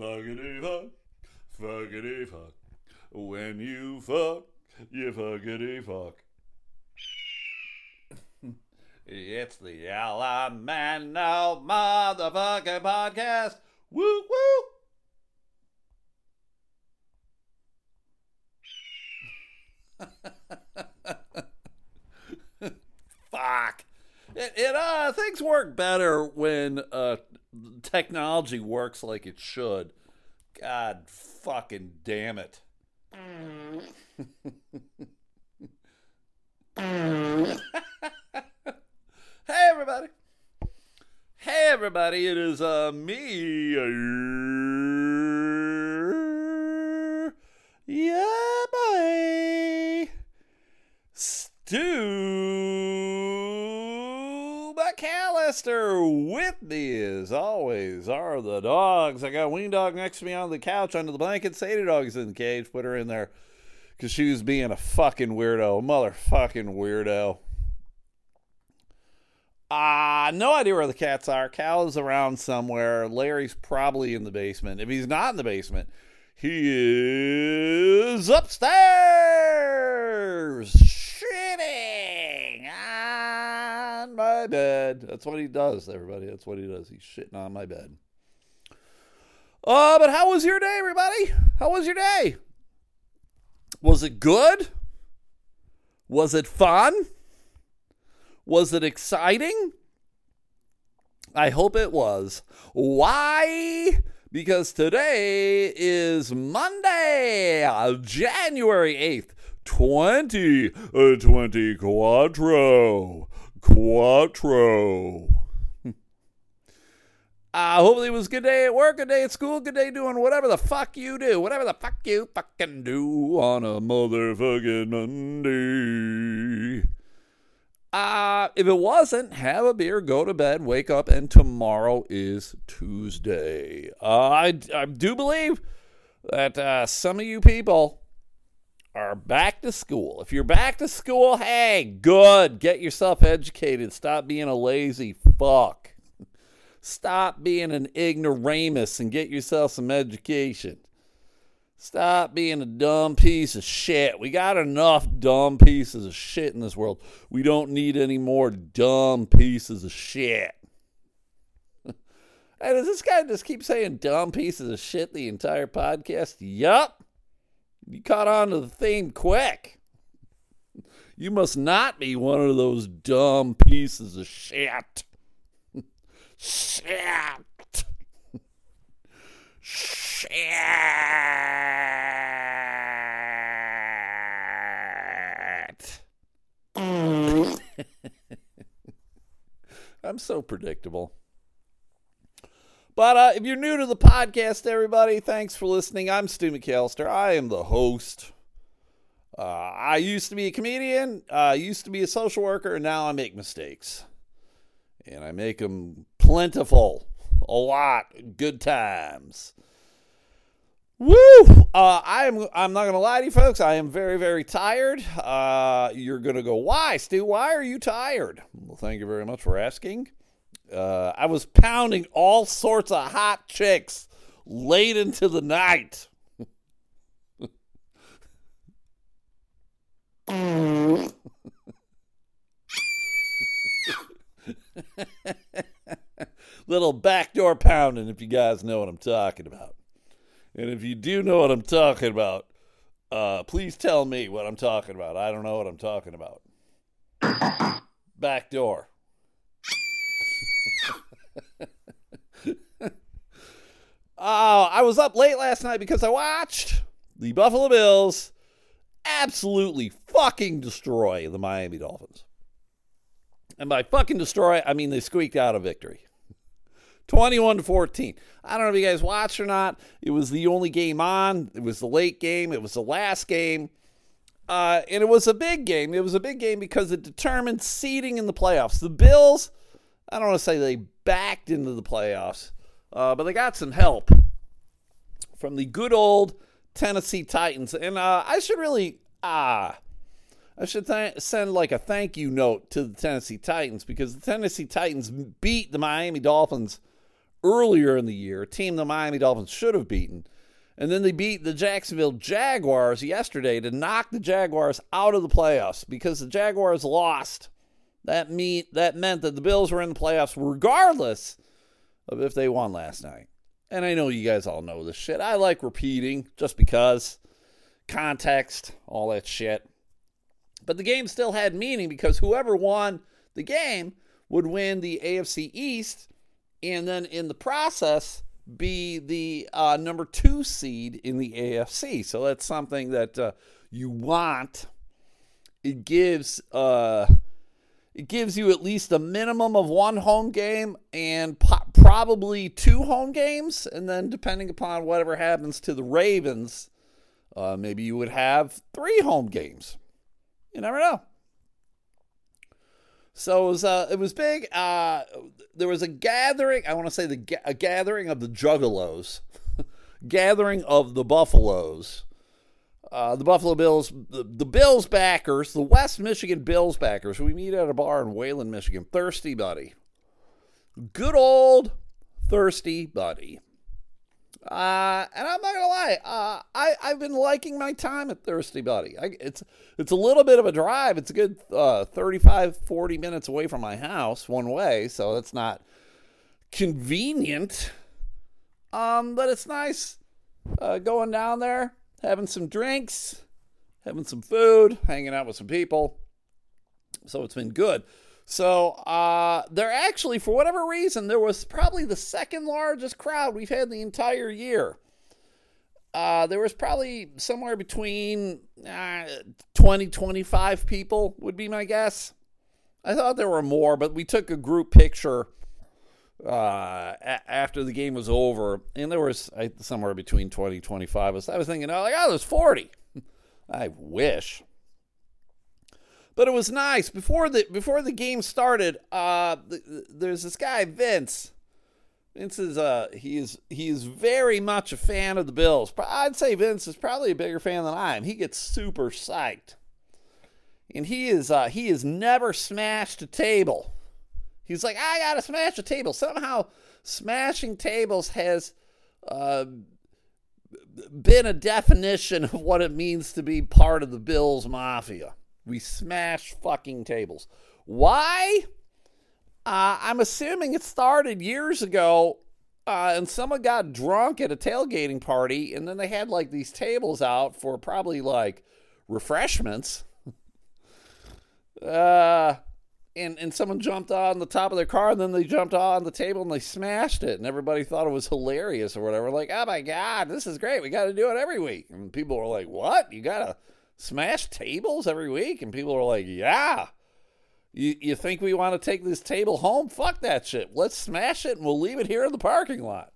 Fuckity fuck, fuckity fuck. When you fuck, you fuckity fuck. it's the Alamano motherfucking podcast. Woo woo. Fuck. It, it uh things work better when uh technology works like it should. God fucking damn it. hey everybody. Hey everybody, it is uh me. uh, Yeah, boy. Stu McAllister with me as always are the dogs. I got Wing Dog next to me on the couch under the blanket. Sadie Dog's in the cage. Put her in there because she was being a fucking weirdo. Motherfucking weirdo. Ah, no idea where the cats are. Cal is around somewhere. Larry's probably in the basement. If he's not in the basement, he is upstairs shitting on my bed. That's what he does, everybody. That's what he does. He's shitting on my bed. Uh, but how was your day, everybody? How was your day? Was it good? Was it fun? Was it exciting? I hope it was. Why? Because today is Monday, January 8th, 2020 Quattro. Quattro. Uh, hopefully it was a good day at work, good day at school, good day doing whatever the fuck you do. Whatever the fuck you fucking do on a motherfucking Monday. Uh, if it wasn't, have a beer, go to bed, wake up, and tomorrow is Tuesday. Uh, I, I do believe that uh, some of you people are back to school. If you're back to school, hey, good. Get yourself educated. Stop being a lazy fuck. Stop being an ignoramus and get yourself some education. Stop being a dumb piece of shit. We got enough dumb pieces of shit in this world. We don't need any more dumb pieces of shit. hey, does this guy just keep saying dumb pieces of shit the entire podcast? Yup. You caught on to the theme quick. You must not be one of those dumb pieces of shit. shit. Shit. I'm so predictable. But uh, if you're new to the podcast, everybody, thanks for listening. I'm Stu McAllister. I am the host. Uh, I used to be a comedian, I uh, used to be a social worker, and now I make mistakes. And I make them plentiful, a lot, good times. Woo! Uh, I'm I'm not gonna lie to you folks. I am very very tired. Uh, you're gonna go, why, Stu? Why are you tired? Well, thank you very much for asking. Uh, I was pounding all sorts of hot chicks late into the night. Little backdoor pounding, if you guys know what I'm talking about. And if you do know what I'm talking about, uh, please tell me what I'm talking about. I don't know what I'm talking about. Back door. Oh, I was up late last night because I watched the Buffalo Bills absolutely fucking destroy the Miami Dolphins. And by fucking destroy, I mean they squeaked out a victory. 21 to 14. I don't know if you guys watched or not. It was the only game on. It was the late game. It was the last game. Uh, and it was a big game. It was a big game because it determined seeding in the playoffs. The Bills, I don't want to say they backed into the playoffs, uh, but they got some help from the good old Tennessee Titans. And uh, I should really, ah, I should th- send like a thank you note to the Tennessee Titans because the Tennessee Titans beat the Miami Dolphins earlier in the year, a team the Miami Dolphins should have beaten. And then they beat the Jacksonville Jaguars yesterday to knock the Jaguars out of the playoffs because the Jaguars lost. That mean that meant that the Bills were in the playoffs regardless of if they won last night. And I know you guys all know this shit. I like repeating just because context, all that shit. But the game still had meaning because whoever won the game would win the AFC East and then in the process be the uh, number two seed in the AFC. So that's something that uh, you want. It gives uh, it gives you at least a minimum of one home game and po- probably two home games, and then depending upon whatever happens to the Ravens, uh, maybe you would have three home games. You never know. So it was uh, it was big. Uh, there was a gathering. I want to say the a gathering of the Juggalos, gathering of the Buffaloes, uh, the Buffalo Bills, the, the Bills backers, the West Michigan Bills backers. We meet at a bar in Wayland, Michigan. Thirsty Buddy, good old Thirsty Buddy. Uh, and I'm not gonna lie, uh, I I've been liking my time at Thirsty Buddy. I, it's it's a little bit of a drive. It's a good uh, 35, 40 minutes away from my house one way, so it's not convenient. Um, but it's nice uh, going down there, having some drinks, having some food, hanging out with some people. So it's been good. So uh, they're actually, for whatever reason, there was probably the second largest crowd we've had the entire year. Uh, there was probably somewhere between uh, 20, 25 people, would be my guess. I thought there were more, but we took a group picture uh, a- after the game was over, and there was uh, somewhere between 20, 25 us. I was thinking, oh, like, oh, there's 40. I wish but it was nice before the before the game started. Uh, there's this guy Vince. Vince is uh he is he is very much a fan of the Bills. I'd say Vince is probably a bigger fan than I am. He gets super psyched, and he is uh, he has never smashed a table. He's like, I gotta smash a table. Somehow, smashing tables has uh, been a definition of what it means to be part of the Bills Mafia. We smash fucking tables. Why? Uh, I'm assuming it started years ago, uh, and someone got drunk at a tailgating party, and then they had like these tables out for probably like refreshments. uh, and and someone jumped on the top of their car, and then they jumped on the table and they smashed it, and everybody thought it was hilarious or whatever. Like, oh my god, this is great! We got to do it every week. And people were like, "What? You gotta." smash tables every week? And people are like, yeah. You, you think we want to take this table home? Fuck that shit. Let's smash it and we'll leave it here in the parking lot.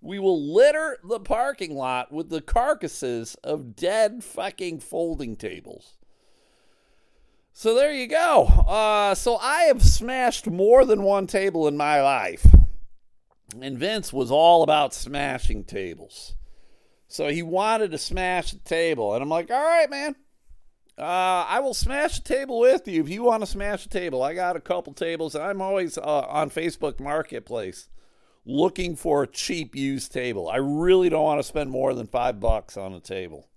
We will litter the parking lot with the carcasses of dead fucking folding tables. So there you go. Uh, so I have smashed more than one table in my life. And Vince was all about smashing tables. So he wanted to smash the table. And I'm like, all right, man. Uh, I will smash a table with you if you want to smash a table. I got a couple tables. I'm always uh, on Facebook Marketplace looking for a cheap used table. I really don't want to spend more than five bucks on a table.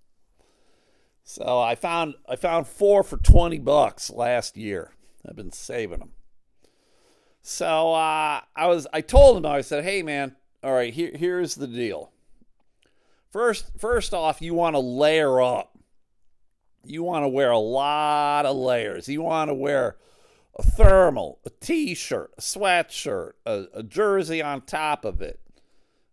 So I found I found four for twenty bucks last year. I've been saving them. So uh, I was I told him I said, hey man, all right here here's the deal. First first off, you want to layer up you want to wear a lot of layers. You want to wear a thermal, a t-shirt, a sweatshirt, a, a jersey on top of it,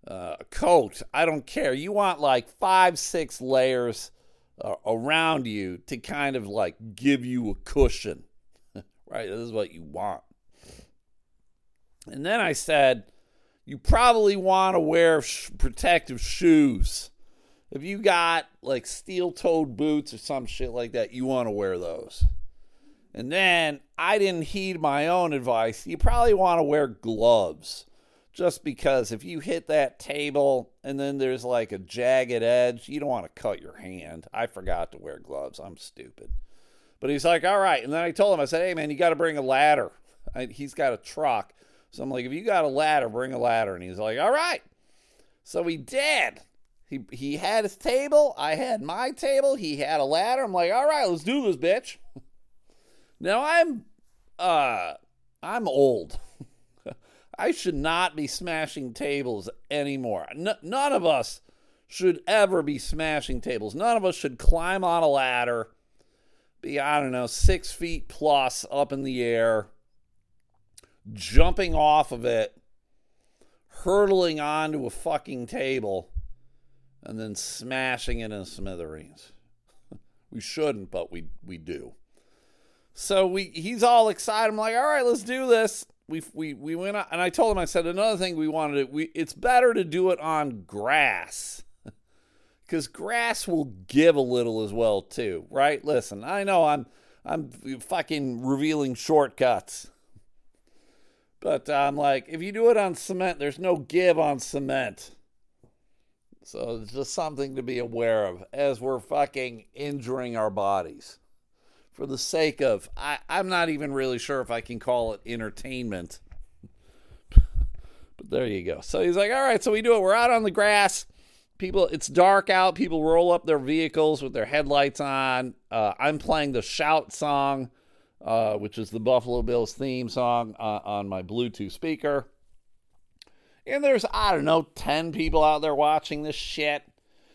uh, a coat. I don't care. You want like five, six layers uh, around you to kind of like give you a cushion, right? This is what you want. And then I said, you probably want to wear sh- protective shoes if you got like steel toed boots or some shit like that, you want to wear those. And then I didn't heed my own advice. You probably want to wear gloves just because if you hit that table and then there's like a jagged edge, you don't want to cut your hand. I forgot to wear gloves. I'm stupid. But he's like, all right. And then I told him, I said, hey, man, you got to bring a ladder. I, he's got a truck. So I'm like, if you got a ladder, bring a ladder. And he's like, all right. So he did. He he had his table. I had my table. He had a ladder. I'm like, all right, let's do this, bitch. Now I'm uh I'm old. I should not be smashing tables anymore. N- none of us should ever be smashing tables. None of us should climb on a ladder, be, I don't know, six feet plus up in the air, jumping off of it, hurtling onto a fucking table, and then smashing it in smithereens. we shouldn't, but we, we do. So we he's all excited. I'm like, all right, let's do this. We we we went out, and I told him I said another thing we wanted to we it's better to do it on grass because grass will give a little as well too, right? Listen, I know I'm I'm fucking revealing shortcuts, but I'm like, if you do it on cement, there's no give on cement. So it's just something to be aware of as we're fucking injuring our bodies for the sake of I, I'm not even really sure if I can call it entertainment. but there you go. So he's like, all right, so we do it. We're out on the grass. People, it's dark out. People roll up their vehicles with their headlights on. Uh, I'm playing the shout song, uh, which is the Buffalo Bills theme song, uh, on my Bluetooth speaker. And there's, I don't know, 10 people out there watching this shit.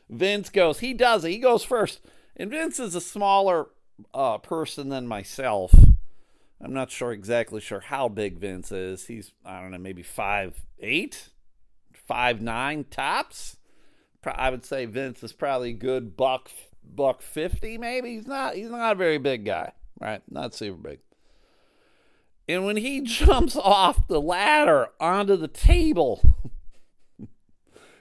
Vince goes, he does it. He goes first. And Vince is a smaller uh, person than myself. I'm not sure exactly sure how big Vince is. He's I don't know, maybe five eight, five nine tops. I would say Vince is probably good buck buck fifty. Maybe he's not. He's not a very big guy, right? Not super big. And when he jumps off the ladder onto the table,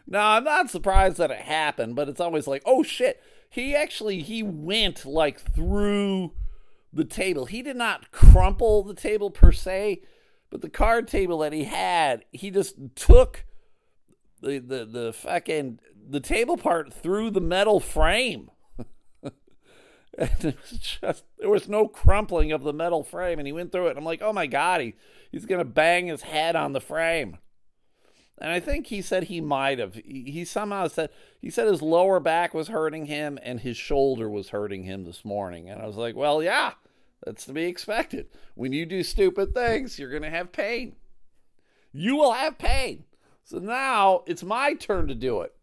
now I'm not surprised that it happened, but it's always like, oh shit he actually he went like through the table. He did not crumple the table per se, but the card table that he had, he just took the the the fucking the table part through the metal frame. just there was no crumpling of the metal frame and he went through it. I'm like, "Oh my god, he he's to bang his head on the frame." And I think he said he might have. He somehow said he said his lower back was hurting him and his shoulder was hurting him this morning. And I was like, well, yeah, that's to be expected. When you do stupid things, you're going to have pain. You will have pain. So now it's my turn to do it.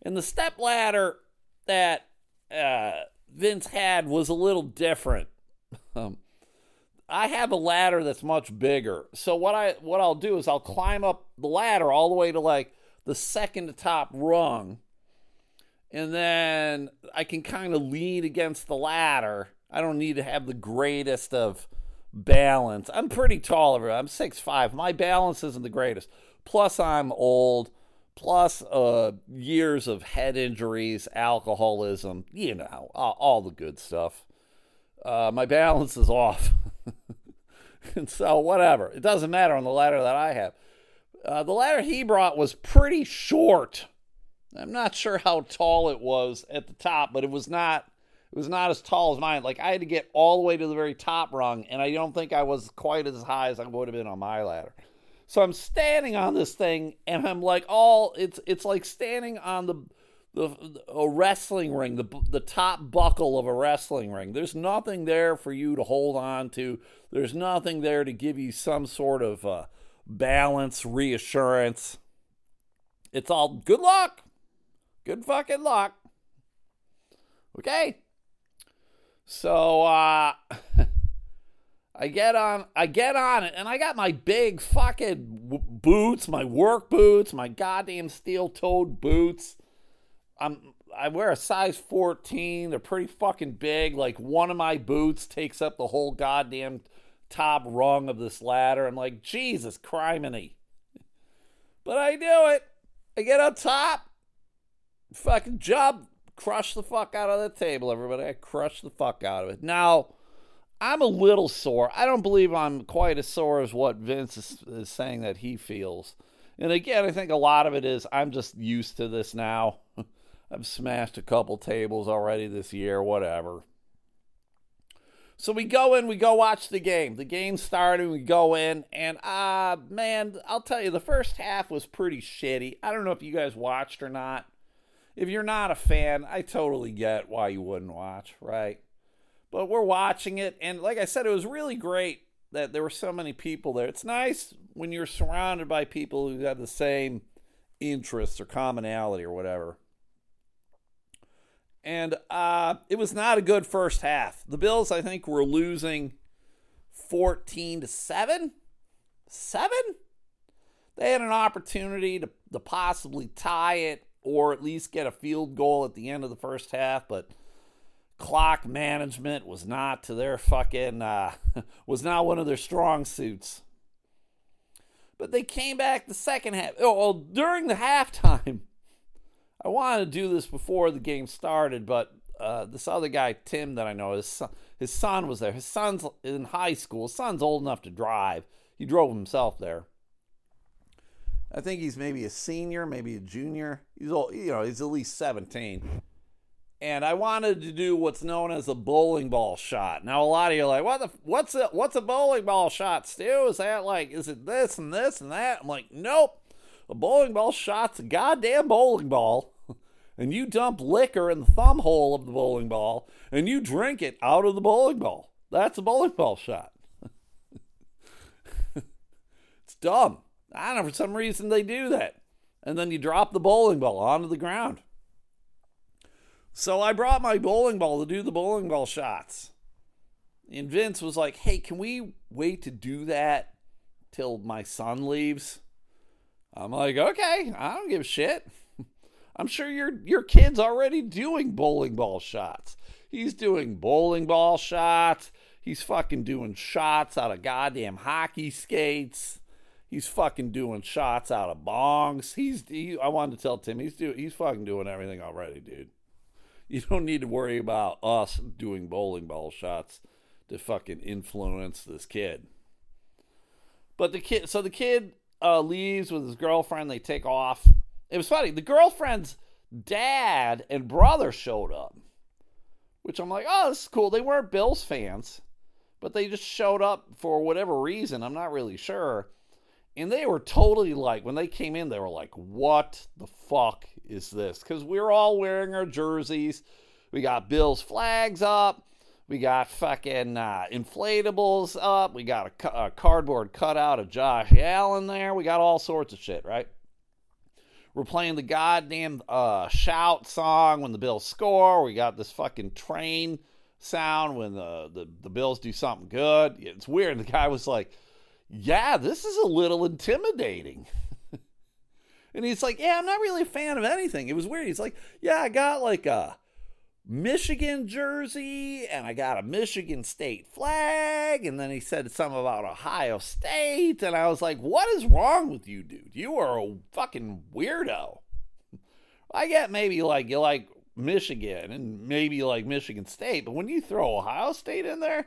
And the step ladder that uh, Vince had was a little different. Um, I have a ladder that's much bigger. So what I what I'll do is I'll climb up the ladder all the way to like the second to top rung. And then I can kind of lean against the ladder. I don't need to have the greatest of balance. I'm pretty tall over. I'm six five. My balance isn't the greatest. Plus I'm old. Plus uh, years of head injuries, alcoholism, you know, all the good stuff. Uh, my balance is off. and so, whatever. It doesn't matter on the ladder that I have. Uh, the ladder he brought was pretty short. I'm not sure how tall it was at the top, but it was not. It was not as tall as mine. Like I had to get all the way to the very top rung, and I don't think I was quite as high as I would have been on my ladder. So I'm standing on this thing, and I'm like, all it's it's like standing on the the a wrestling ring, the the top buckle of a wrestling ring. There's nothing there for you to hold on to. There's nothing there to give you some sort of uh, balance, reassurance. It's all good luck, good fucking luck. Okay. So uh, I get on, I get on it, and I got my big fucking boots, my work boots, my goddamn steel-toed boots I'm I wear a size 14. They're pretty fucking big. Like one of my boots takes up the whole goddamn top rung of this ladder. I'm like, Jesus criminy. But I do it. I get on top. Fucking jump. Crush the fuck out of the table, everybody. I crush the fuck out of it. Now, I'm a little sore. I don't believe I'm quite as sore as what Vince is, is saying that he feels. And again, I think a lot of it is I'm just used to this now. I've smashed a couple tables already this year, whatever. So we go in, we go watch the game. The game started, we go in, and uh man, I'll tell you, the first half was pretty shitty. I don't know if you guys watched or not. If you're not a fan, I totally get why you wouldn't watch, right? But we're watching it, and like I said, it was really great that there were so many people there. It's nice when you're surrounded by people who have the same interests or commonality or whatever. And uh, it was not a good first half. The Bills, I think, were losing 14 to 7. 7? They had an opportunity to, to possibly tie it or at least get a field goal at the end of the first half, but clock management was not to their fucking uh, was not one of their strong suits. But they came back the second half. Oh, well, during the halftime, I wanted to do this before the game started, but uh, this other guy, Tim, that I know, his son, his son was there. His son's in high school. His son's old enough to drive. He drove himself there. I think he's maybe a senior, maybe a junior. He's old, you know, he's at least 17. And I wanted to do what's known as a bowling ball shot. Now a lot of you are like, "What the what's a what's a bowling ball shot, Stu? Is that like is it this and this and that?" I'm like, "Nope. A bowling ball shot's a goddamn bowling ball." And you dump liquor in the thumb hole of the bowling ball and you drink it out of the bowling ball. That's a bowling ball shot. it's dumb. I don't know, for some reason they do that. And then you drop the bowling ball onto the ground. So I brought my bowling ball to do the bowling ball shots. And Vince was like, hey, can we wait to do that till my son leaves? I'm like, okay, I don't give a shit. I'm sure your your kid's already doing bowling ball shots. He's doing bowling ball shots. He's fucking doing shots out of goddamn hockey skates. He's fucking doing shots out of bongs. He's he, I wanted to tell Tim he's do he's fucking doing everything already, dude. You don't need to worry about us doing bowling ball shots to fucking influence this kid. But the kid, so the kid uh, leaves with his girlfriend. They take off. It was funny. The girlfriend's dad and brother showed up, which I'm like, oh, this is cool. They weren't Bills fans, but they just showed up for whatever reason. I'm not really sure. And they were totally like, when they came in, they were like, what the fuck is this? Because we're all wearing our jerseys. We got Bills flags up. We got fucking uh, inflatables up. We got a, a cardboard cutout of Josh Allen there. We got all sorts of shit, right? We're playing the goddamn uh, shout song when the Bills score. We got this fucking train sound when the, the, the Bills do something good. It's weird. The guy was like, yeah, this is a little intimidating. and he's like, yeah, I'm not really a fan of anything. It was weird. He's like, yeah, I got like a Michigan jersey and I got a Michigan State flag. And then he said something about Ohio State. And I was like, what is wrong with you, dude? You are a fucking weirdo. I get maybe like you like Michigan and maybe you like Michigan State, but when you throw Ohio State in there,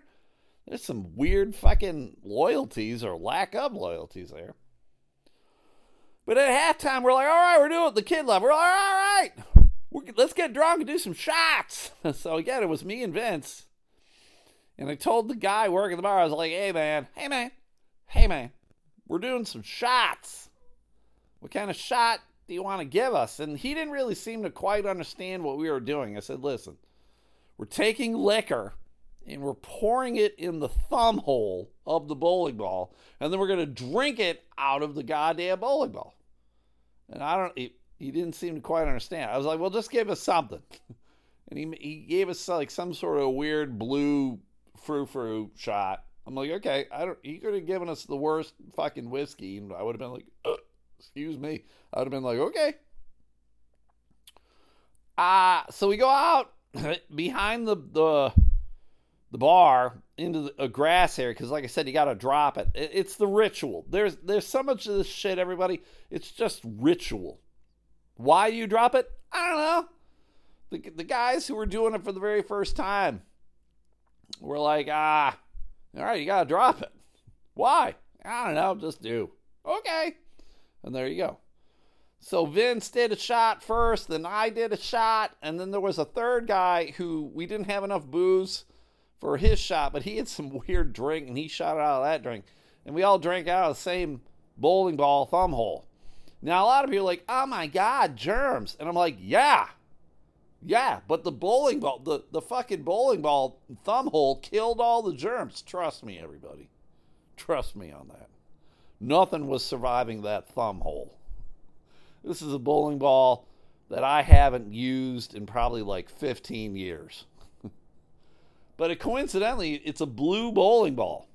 there's some weird fucking loyalties or lack of loyalties there. But at halftime, we're like, all right, we're doing it. The kid left. We're like, all right, let's get drunk and do some shots. so again, it was me and Vince. And I told the guy working the bar, I was like, hey, man, hey, man, hey, man, we're doing some shots. What kind of shot do you want to give us? And he didn't really seem to quite understand what we were doing. I said, listen, we're taking liquor and we're pouring it in the thumb hole of the bowling ball, and then we're going to drink it out of the goddamn bowling ball. And I don't, he, he didn't seem to quite understand. I was like, well, just give us something. And he, he gave us like some sort of weird blue frou frou shot. I'm like, okay, I don't, he could have given us the worst fucking whiskey, and I would have been like, excuse me. I would have been like, okay. Uh, so we go out behind the, the, the bar into the, a grass area because, like I said, you got to drop it. it. It's the ritual. There's there's so much of this shit, everybody. It's just ritual. Why do you drop it? I don't know. The the guys who were doing it for the very first time were like, ah, all right, you got to drop it. Why? I don't know. Just do. Okay. And there you go. So Vince did a shot first, then I did a shot, and then there was a third guy who we didn't have enough booze for his shot, but he had some weird drink and he shot out of that drink. And we all drank out of the same bowling ball thumb hole. Now, a lot of people are like, oh my God, germs. And I'm like, yeah. Yeah, but the bowling ball, the, the fucking bowling ball thumb hole killed all the germs. Trust me, everybody. Trust me on that. Nothing was surviving that thumb hole. This is a bowling ball that I haven't used in probably like 15 years. but it, coincidentally, it's a blue bowling ball.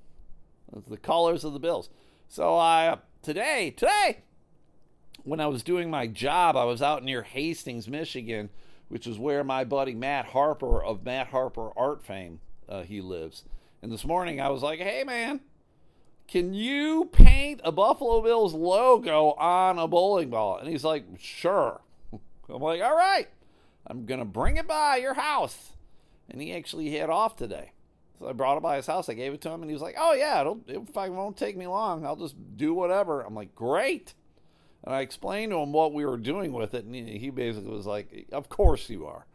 The colors of the Bills. So I uh, today, today, when I was doing my job, I was out near Hastings, Michigan, which is where my buddy Matt Harper of Matt Harper Art fame uh, he lives. And this morning I was like, "Hey man, can you paint a Buffalo Bills logo on a bowling ball?" And he's like, "Sure." I'm like, "All right, I'm gonna bring it by your house." And he actually hit off today. So I brought it by his house. I gave it to him, and he was like, "Oh yeah, it'll it won't take me long. I'll just do whatever." I'm like, "Great." And I explained to him what we were doing with it, and he basically was like, "Of course you are.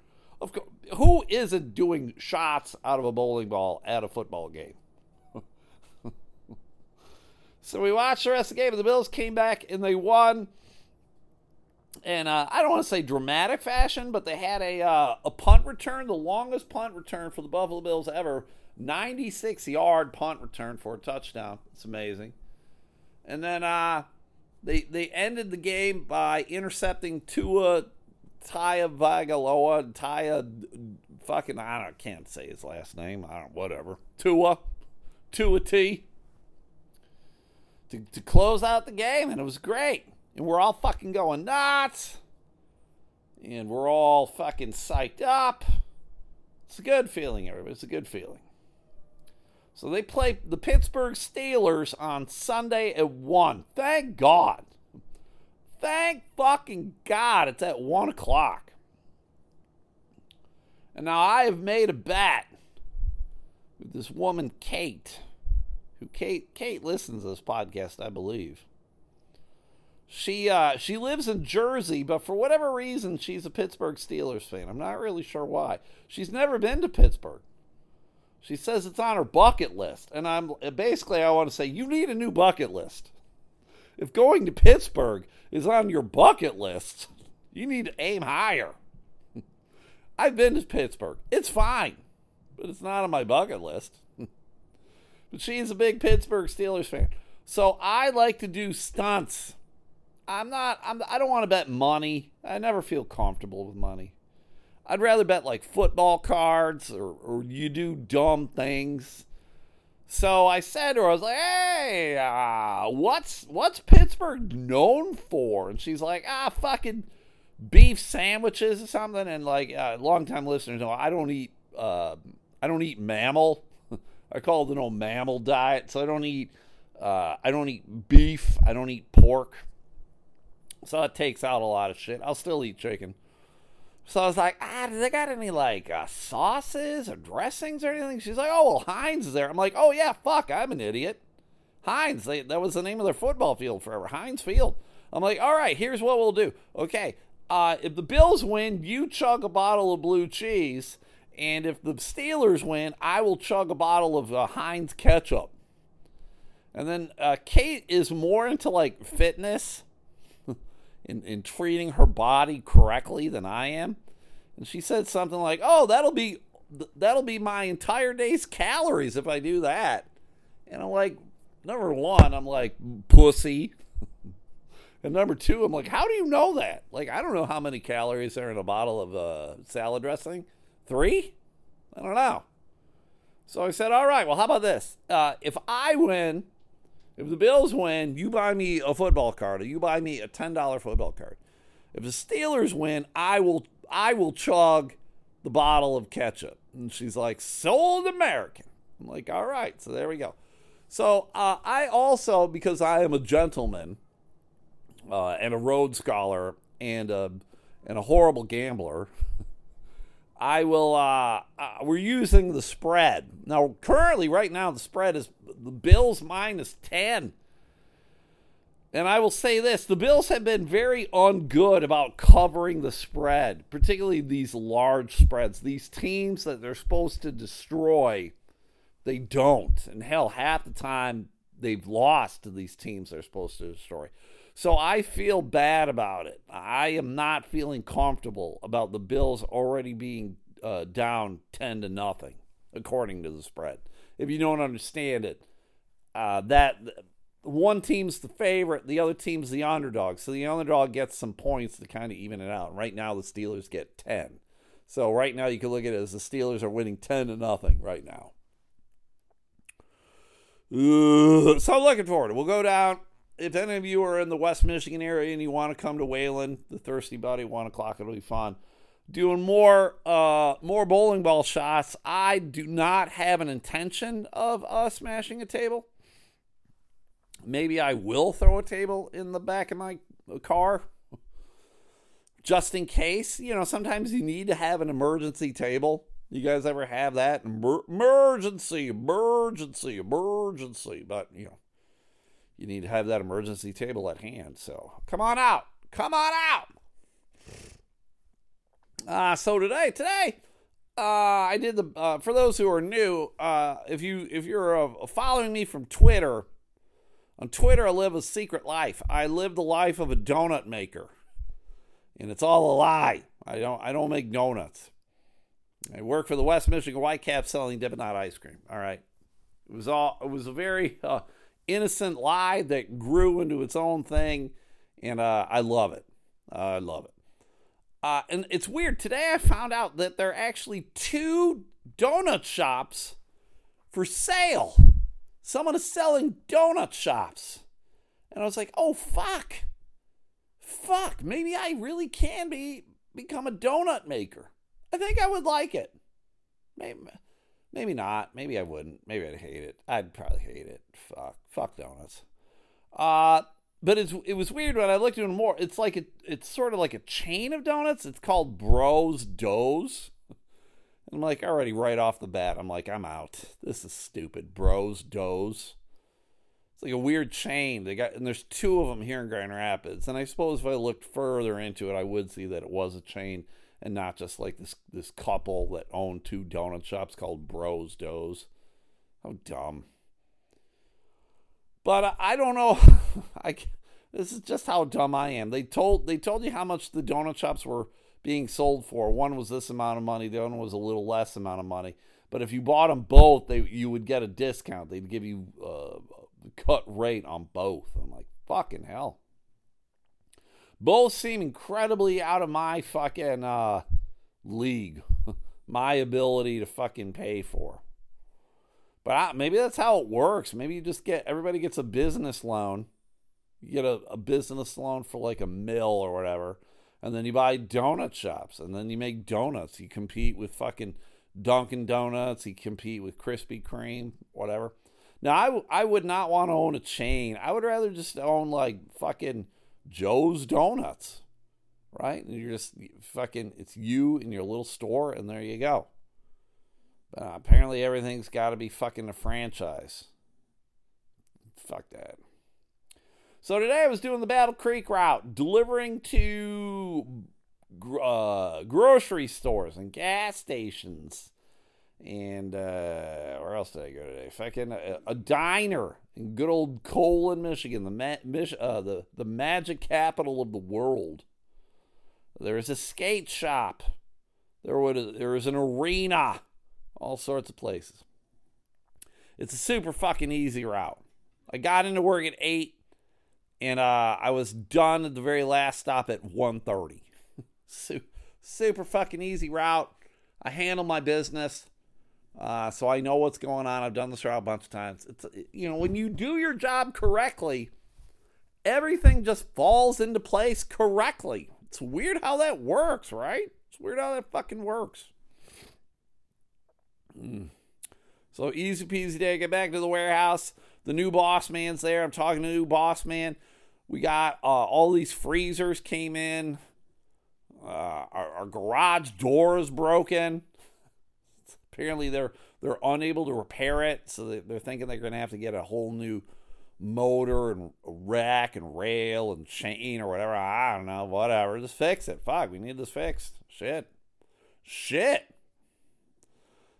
Of course, who isn't doing shots out of a bowling ball at a football game?" so we watched the rest of the game, and the Bills came back and they won. And uh, I don't want to say dramatic fashion, but they had a uh, a punt return, the longest punt return for the Buffalo Bills ever, 96 yard punt return for a touchdown. It's amazing. And then uh, they they ended the game by intercepting Tua Taya Vagaloa, Taya fucking I don't can't say his last name. I don't whatever. Tua Tua T to, to close out the game and it was great. And we're all fucking going nuts. And we're all fucking psyched up. It's a good feeling, everybody. It's a good feeling. So they play the Pittsburgh Steelers on Sunday at 1. Thank God. Thank fucking God it's at 1 o'clock. And now I have made a bet with this woman, Kate, who Kate Kate listens to this podcast, I believe. She uh, she lives in Jersey, but for whatever reason, she's a Pittsburgh Steelers fan. I'm not really sure why. She's never been to Pittsburgh. She says it's on her bucket list. And I'm basically I want to say you need a new bucket list. If going to Pittsburgh is on your bucket list, you need to aim higher. I've been to Pittsburgh. It's fine, but it's not on my bucket list. but she's a big Pittsburgh Steelers fan. So I like to do stunts. I'm not I'm I don't want to bet money. I never feel comfortable with money. I'd rather bet like football cards or, or you do dumb things. So I said to her, I was like, "Hey, uh, what's what's Pittsburgh known for?" And she's like, "Ah, fucking beef sandwiches or something." And like, uh, longtime listeners know I don't eat uh, I don't eat mammal. I call it the no mammal diet. So I don't eat uh, I don't eat beef. I don't eat pork. So that takes out a lot of shit. I'll still eat chicken. So I was like, ah, do they got any like uh, sauces or dressings or anything? She's like, oh, well, Heinz is there. I'm like, oh, yeah, fuck, I'm an idiot. Heinz, they, that was the name of their football field forever, Heinz Field. I'm like, all right, here's what we'll do. Okay, uh, if the Bills win, you chug a bottle of blue cheese. And if the Steelers win, I will chug a bottle of uh, Heinz ketchup. And then uh, Kate is more into like fitness in, in treating her body correctly than I am. And she said something like, "Oh, that'll be that'll be my entire day's calories if I do that." And I'm like, number one, I'm like, pussy. and number two, I'm like, how do you know that? Like, I don't know how many calories are in a bottle of uh, salad dressing. Three? I don't know. So I said, all right, well, how about this? Uh, if I win, if the Bills win, you buy me a football card, or you buy me a ten dollar football card. If the Steelers win, I will I will chug the bottle of ketchup. And she's like, sold American. I'm like, all right, so there we go. So uh, I also, because I am a gentleman uh, and a Rhodes Scholar and a and a horrible gambler. I will. Uh, uh, we're using the spread now. Currently, right now, the spread is the Bills minus ten. And I will say this the Bills have been very ungood about covering the spread, particularly these large spreads. These teams that they're supposed to destroy, they don't. And hell, half the time they've lost to these teams they're supposed to destroy. So I feel bad about it. I am not feeling comfortable about the Bills already being uh, down 10 to nothing, according to the spread. If you don't understand it, uh, that one team's the favorite, the other team's the underdog. So the underdog gets some points to kind of even it out. Right now, the Steelers get 10. So right now, you can look at it as the Steelers are winning 10 to nothing right now. so I'm looking forward. We'll go down. If any of you are in the West Michigan area and you want to come to Wayland, the Thirsty Buddy, one o'clock, it'll be fun. Doing more, uh, more bowling ball shots. I do not have an intention of uh, smashing a table. Maybe I will throw a table in the back of my car just in case. You know, sometimes you need to have an emergency table. You guys ever have that? emergency, emergency, emergency. But, you know, you need to have that emergency table at hand. So come on out. Come on out. Uh, so today, today, uh, I did the, uh, for those who are new, uh, if you, if you're uh, following me from Twitter, on Twitter, I live a secret life. I live the life of a donut maker. And it's all a lie. I don't I don't make donuts. I work for the West Michigan Whitecaps selling Dippin' ice cream. All right. It was all it was a very uh, innocent lie that grew into its own thing, and uh, I love it. I love it. Uh, and it's weird. Today I found out that there are actually two donut shops for sale. Someone is selling donut shops. And I was like, oh, fuck. Fuck. Maybe I really can be become a donut maker. I think I would like it. Maybe, maybe not. Maybe I wouldn't. Maybe I'd hate it. I'd probably hate it. Fuck. Fuck donuts. Uh, but it's it was weird when I looked into it more. It's like a, it's sort of like a chain of donuts. It's called Bros Does. I'm like, already right off the bat, I'm like, I'm out. This is stupid. Bros, does. It's like a weird chain. They got, and there's two of them here in Grand Rapids. And I suppose if I looked further into it, I would see that it was a chain and not just like this this couple that own two donut shops called Bros Does. How dumb. But I don't know. I this is just how dumb I am. They told they told you how much the donut shops were being sold for. One was this amount of money, the other one was a little less amount of money. But if you bought them both, they you would get a discount. They'd give you uh, a cut rate on both. I'm like, fucking hell. Both seem incredibly out of my fucking uh, league, my ability to fucking pay for. But I, maybe that's how it works. Maybe you just get everybody gets a business loan. You get a, a business loan for like a mill or whatever and then you buy donut shops, and then you make donuts. You compete with fucking Dunkin' Donuts. You compete with Krispy Kreme, whatever. Now, I, w- I would not want to own a chain. I would rather just own like fucking Joe's Donuts, right? And you're just fucking, it's you in your little store, and there you go. Uh, apparently, everything's got to be fucking a franchise. Fuck that. So today I was doing the Battle Creek route, delivering to uh, grocery stores and gas stations. And uh, where else did I go today? Fucking a, a diner in good old Colon, Michigan, the, ma- uh, the the magic capital of the world. There is a skate shop. There would there is an arena, all sorts of places. It's a super fucking easy route. I got into work at eight and uh, I was done at the very last stop at 1:30. super fucking easy route. I handle my business, uh, so I know what's going on. I've done this route a bunch of times. It's you know when you do your job correctly, everything just falls into place correctly. It's weird how that works, right? It's weird how that fucking works. Mm. So easy peasy day. Get back to the warehouse. The new boss man's there. I'm talking to the new boss man. We got uh, all these freezers came in. Uh, our, our, garage door is broken. Apparently, they're they're unable to repair it, so they're thinking they're going to have to get a whole new motor and rack and rail and chain or whatever. I don't know, whatever. Just fix it. Fuck, we need this fixed. Shit. Shit.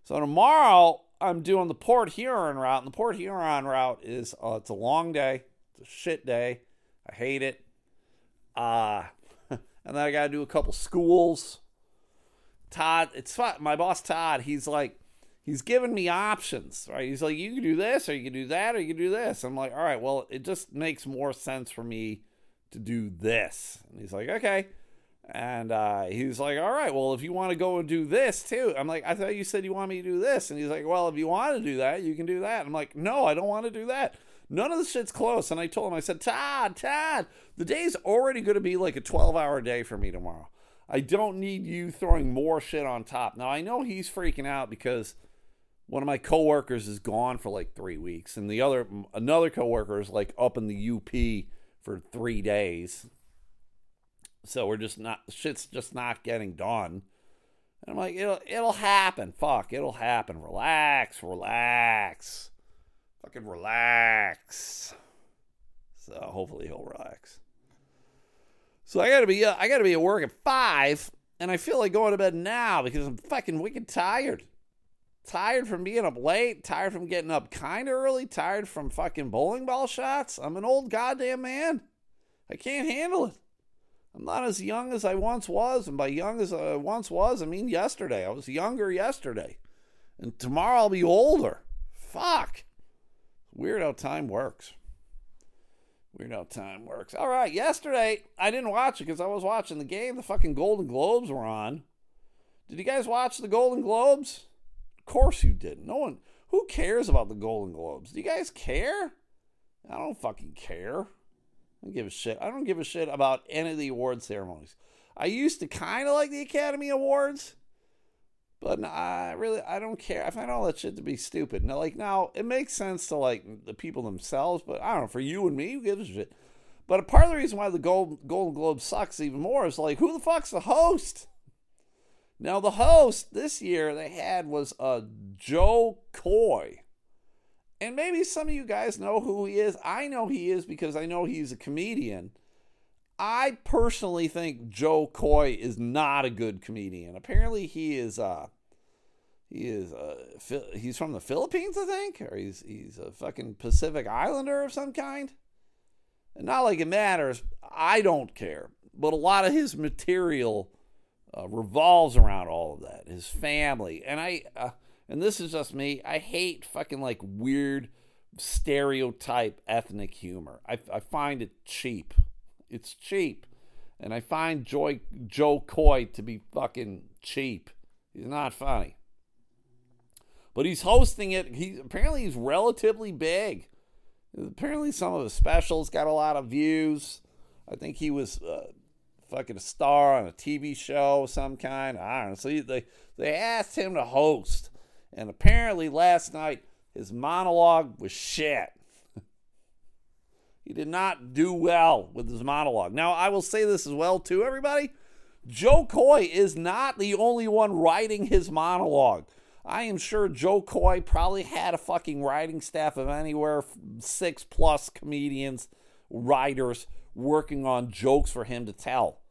So tomorrow I'm doing the Port Huron route, and the Port Huron route is uh, it's a long day. It's a shit day. I hate it. Uh and then I gotta do a couple schools. Todd, it's fun. My boss Todd, he's like, he's giving me options, right? He's like, you can do this, or you can do that, or you can do this. I'm like, all right, well, it just makes more sense for me to do this. And he's like, okay. And uh, he's like, all right, well, if you want to go and do this too. I'm like, I thought you said you want me to do this. And he's like, well, if you want to do that, you can do that. I'm like, no, I don't want to do that. None of the shit's close. And I told him, I said, Todd, Todd, the day's already going to be like a 12 hour day for me tomorrow. I don't need you throwing more shit on top. Now, I know he's freaking out because one of my coworkers is gone for like three weeks, and the other, another coworker is like up in the UP for three days. So we're just not, shit's just not getting done. And I'm like, it'll, it'll happen. Fuck, it'll happen. Relax, relax. Fucking relax. So hopefully he'll relax. So I gotta be uh, I gotta be at work at five, and I feel like going to bed now because I'm fucking wicked tired. Tired from being up late, tired from getting up kind of early, tired from fucking bowling ball shots. I'm an old goddamn man. I can't handle it. I'm not as young as I once was, and by young as I once was, I mean yesterday. I was younger yesterday, and tomorrow I'll be older. Fuck. Weird how time works. Weird how time works. All right, yesterday I didn't watch it because I was watching the game. The fucking Golden Globes were on. Did you guys watch the Golden Globes? Of course you didn't. No one. Who cares about the Golden Globes? Do you guys care? I don't fucking care. I don't give a shit. I don't give a shit about any of the award ceremonies. I used to kind of like the Academy Awards, but I really I don't care. I find all that shit to be stupid. Now, like now, it makes sense to like the people themselves, but I don't know for you and me, who gives a shit? But a part of the reason why the Gold, Golden Globe sucks even more is like, who the fuck's the host? Now, the host this year they had was uh, Jo Koy. And maybe some of you guys know who he is. I know he is because I know he's a comedian. I personally think Jo Koy is not a good comedian. Apparently, he is. Uh, he is. Uh, he's from the Philippines, I think, or he's he's a fucking Pacific Islander of some kind. And not like it matters. I don't care, but a lot of his material uh, revolves around all of that. His family, and I. Uh, and this is just me. I hate fucking like weird stereotype ethnic humor. I, I find it cheap. It's cheap. And I find Joy, Jo Koy to be fucking cheap. He's not funny. But he's hosting it. He apparently he's relatively big. Apparently some of his specials got a lot of views. I think he was uh, fucking a star on a TV show of some kind. I don't know. So he, they they asked him to host, and apparently last night his monologue was shit. He did not do well with his monologue. Now, I will say this as well, too, everybody. Jo Koy is not the only one writing his monologue. I am sure Jo Koy probably had a fucking writing staff of anywhere six plus comedians, writers working on jokes for him to tell.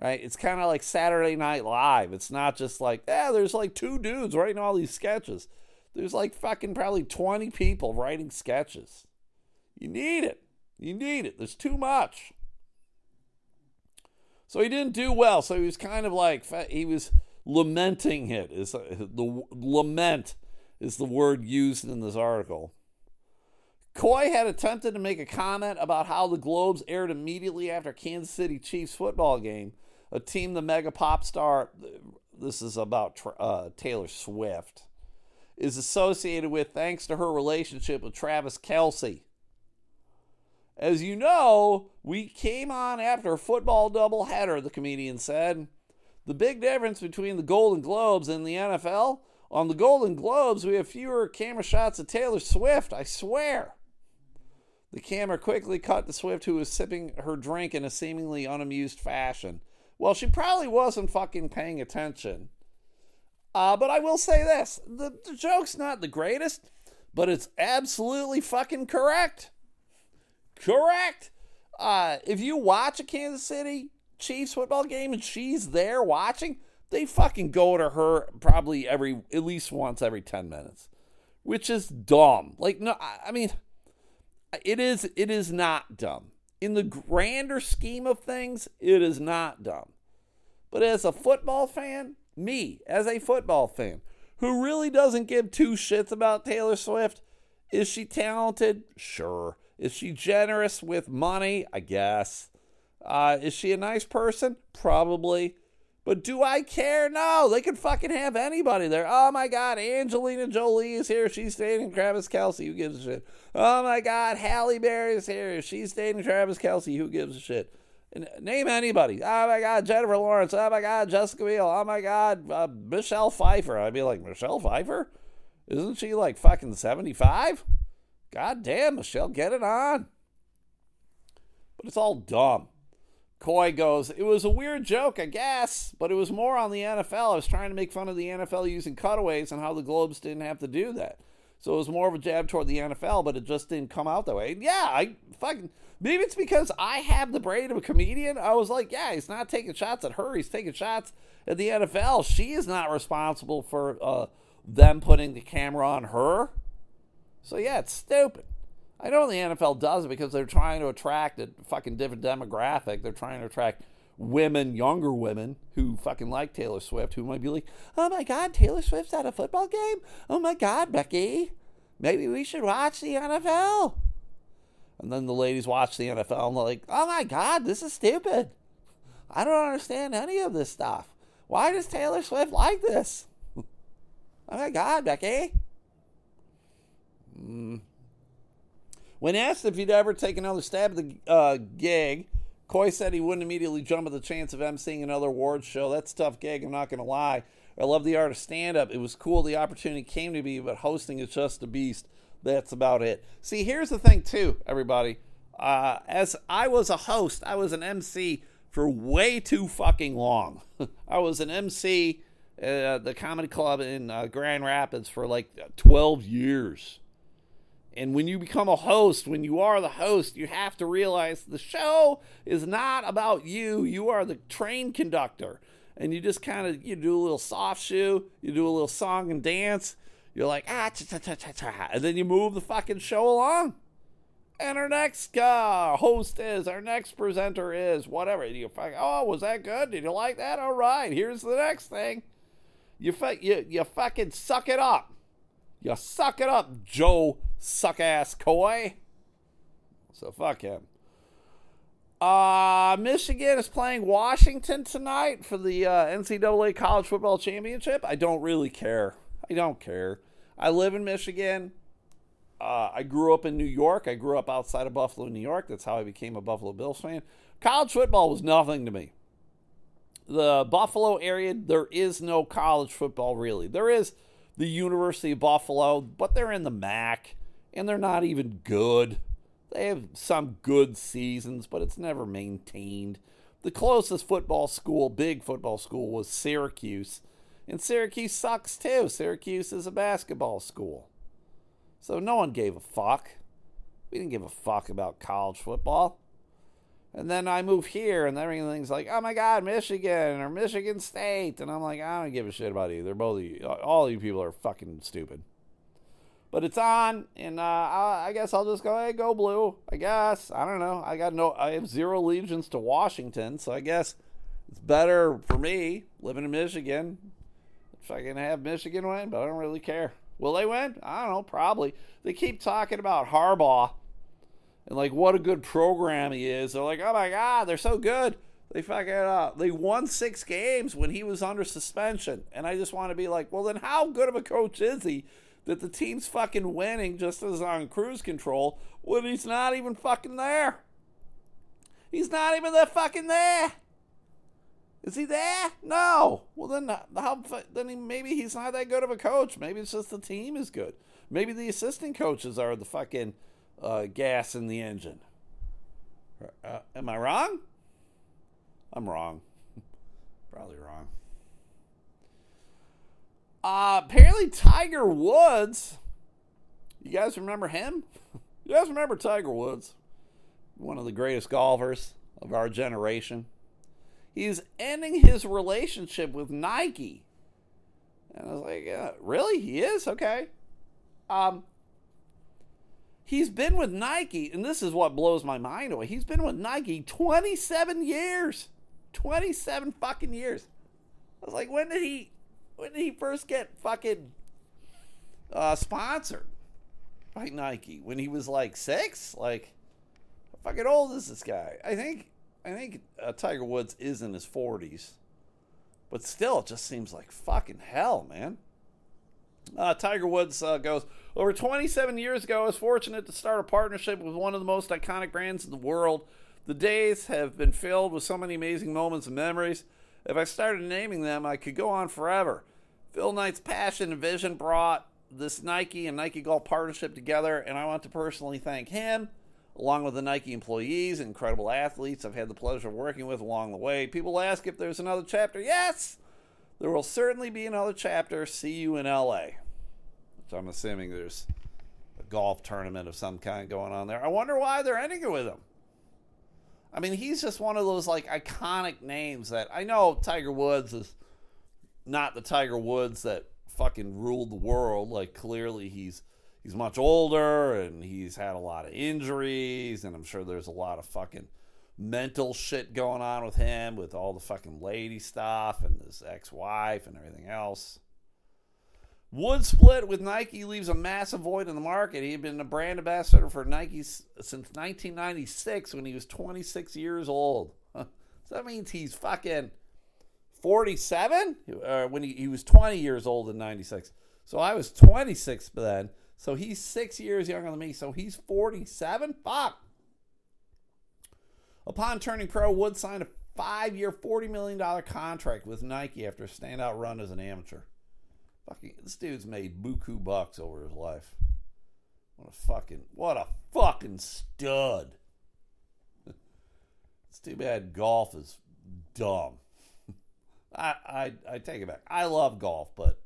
Right? It's kind of like Saturday Night Live. It's not just like, yeah, there's like two dudes writing all these sketches. There's like fucking probably 20 people writing sketches. You need it. You need it. There's too much. So he didn't do well. So he was kind of like he was lamenting it. Is the lament is the word used in this article. Koy had attempted to make a comment about how the Globes aired immediately after Kansas City Chiefs football game, a team the mega pop star. This is about uh, Taylor Swift is associated with thanks to her relationship with Travis Kelce. As you know, we came on after a football doubleheader, the comedian said. The big difference between the Golden Globes and the NFL on the Golden Globes, we have fewer camera shots of Taylor Swift, I swear. The camera quickly cut to Swift, who was sipping her drink in a seemingly unamused fashion. Well, she probably wasn't fucking paying attention. Uh, but I will say this the, the joke's not the greatest, but it's absolutely fucking correct. Correct. Uh, if you watch a Kansas City Chiefs football game and she's there watching, they fucking go to her probably every at least once every 10 minutes, which is dumb. Like no, I mean it is it is not dumb. In the grander scheme of things, it is not dumb. But as a football fan, me, as a football fan, who really doesn't give two shits about Taylor Swift, is she talented? Sure. Is she generous with money? I guess. Uh, is she a nice person? Probably. But do I care? No, they can fucking have anybody there. Oh my God, Angelina Jolie is here. She's dating Travis Kelce. Who gives a shit? Oh my God, Halle Berry is here. She's dating Travis Kelce. Who gives a shit? Name anybody. Oh my God, Jennifer Lawrence. Oh my God, Jessica Biel. Oh my God, uh, Michelle Pfeiffer. I'd be like, Michelle Pfeiffer? Isn't she like fucking 75? God damn, Michelle, get it on. But it's all dumb. Koy goes, It was a weird joke, I guess, but it was more on the NFL. I was trying to make fun of the NFL using cutaways and how the Globes didn't have to do that. So it was more of a jab toward the NFL, but it just didn't come out that way. Yeah, I fucking maybe it's because I have the brain of a comedian. I was like, yeah, he's not taking shots at her. He's taking shots at the NFL. She is not responsible for uh, them putting the camera on her. So yeah, it's stupid. I know the NFL does it because they're trying to attract a fucking different demographic. They're trying to attract women, younger women who fucking like Taylor Swift, who might be like, oh my God, Taylor Swift's at a football game? Oh my God, Becky, maybe we should watch the NFL. And then the ladies watch the NFL and they're like, oh my God, this is stupid. I don't understand any of this stuff. Why does Taylor Swift like this? oh my God, Becky. Mm. When asked if he'd ever take another stab at the uh, gig, Koy said he wouldn't immediately jump at the chance of emceeing another awards show. That's tough gig, I'm not going to lie. I love the art of stand up. It was cool the opportunity came to me, but hosting is just a beast. That's about it. See, here's the thing, too, everybody. Uh, as I was a host, I was an MC for way too fucking long. I was an MC at the comedy club in uh, Grand Rapids for like 12 years. And when you become a host, when you are the host, you have to realize the show is not about you. You are the train conductor. And you just kind of you do a little soft shoe, you do a little song and dance. You're like ah cha cha cha cha, and then you move the fucking show along. And our next uh, host is, our next presenter is, whatever. And You fucking, oh, was that good? Did you like that? All right, here's the next thing. You, you, you fucking suck it up. You suck it up, Jo suck ass Koy. So fuck him. Uh, Michigan is playing Washington tonight for the uh, NCAA College Football Championship. I don't really care. I don't care. I live in Michigan. Uh, I grew up in New York. I grew up outside of Buffalo, New York. That's how I became a Buffalo Bills fan. College football was nothing to me. The Buffalo area, there is no college football really. There is the University of Buffalo, but they're in the MAC and they're not even good. They have some good seasons, but it's never maintained. The closest football school, big football school, was Syracuse. And Syracuse sucks too. Syracuse is a basketball school. So no one gave a fuck. We didn't give a fuck about college football. And then I move here, and everything's like, oh my God, Michigan or Michigan State. And I'm like, I don't give a shit about either. Both of you, all you people are fucking stupid. But it's on, and uh, I guess I'll just go, hey, go blue. I guess. I don't know. I got no, I have zero allegiance to Washington, so I guess it's better for me living in Michigan if I can have Michigan win, but I don't really care. Will they win? I don't know. Probably. They keep talking about Harbaugh and like what a good program he is. They're like, oh my god, they're so good. They fucking uh, they won six games when he was under suspension, and I just want to be like, well, then how good of a coach is he that the team's fucking winning just as on cruise control when he's not even fucking there? He's not even there fucking there. Is he there? No. Well, then how? Then he, maybe he's not that good of a coach. Maybe it's just the team is good. Maybe the assistant coaches are the fucking uh, gas in the engine. Uh, am I wrong? I'm wrong. Probably wrong. Uh, apparently, Tiger Woods. You guys remember him? you guys remember Tiger Woods? one of the greatest golfers of our generation. He's ending his relationship with Nike. And I was like, yeah, really? He is? Okay. Um, he's been with Nike, and this is what blows my mind away. He's been with Nike 27 years. 27 fucking years. I was like, when did he when did he first get fucking uh, sponsored by Nike? When he was like six? Like, how fucking old is this guy? I think I think uh, Tiger Woods is in his 40s, but still, it just seems like fucking hell, man. Uh, Tiger Woods uh, goes over 27 years ago. I was fortunate to start a partnership with one of the most iconic brands in the world. The days have been filled with so many amazing moments and memories. If I started naming them, I could go on forever. Phil Knight's passion and vision brought this Nike and Nike Golf partnership together, and I want to personally thank him, along with the Nike employees, incredible athletes I've had the pleasure of working with along the way. People ask if there's another chapter. Yes, there will certainly be another chapter. See you in LA. Which I'm assuming there's a golf tournament of some kind going on there. I wonder why they're ending it with him. I mean, he's just one of those like iconic names that I know Tiger Woods is not the Tiger Woods that fucking ruled the world. Like clearly he's he's much older and he's had a lot of injuries and I'm sure there's a lot of fucking mental shit going on with him with all the fucking lady stuff and his ex-wife and everything else. Wood split with Nike leaves a massive void in the market. He had been a brand ambassador for Nike since 1996 when he was 26 years old. so that means he's fucking 47? Uh, when he, he was 20 years old in 96. So I was 26 then. So he's six years younger than me. So he's 47? Fuck. Upon turning pro, Wood signed a five year, $40 million contract with Nike after a standout run as an amateur. Fucking, this dude's made buku bucks over his life. What a fucking, what a fucking stud. it's too bad golf is dumb. I, I, I take it back. I love golf, but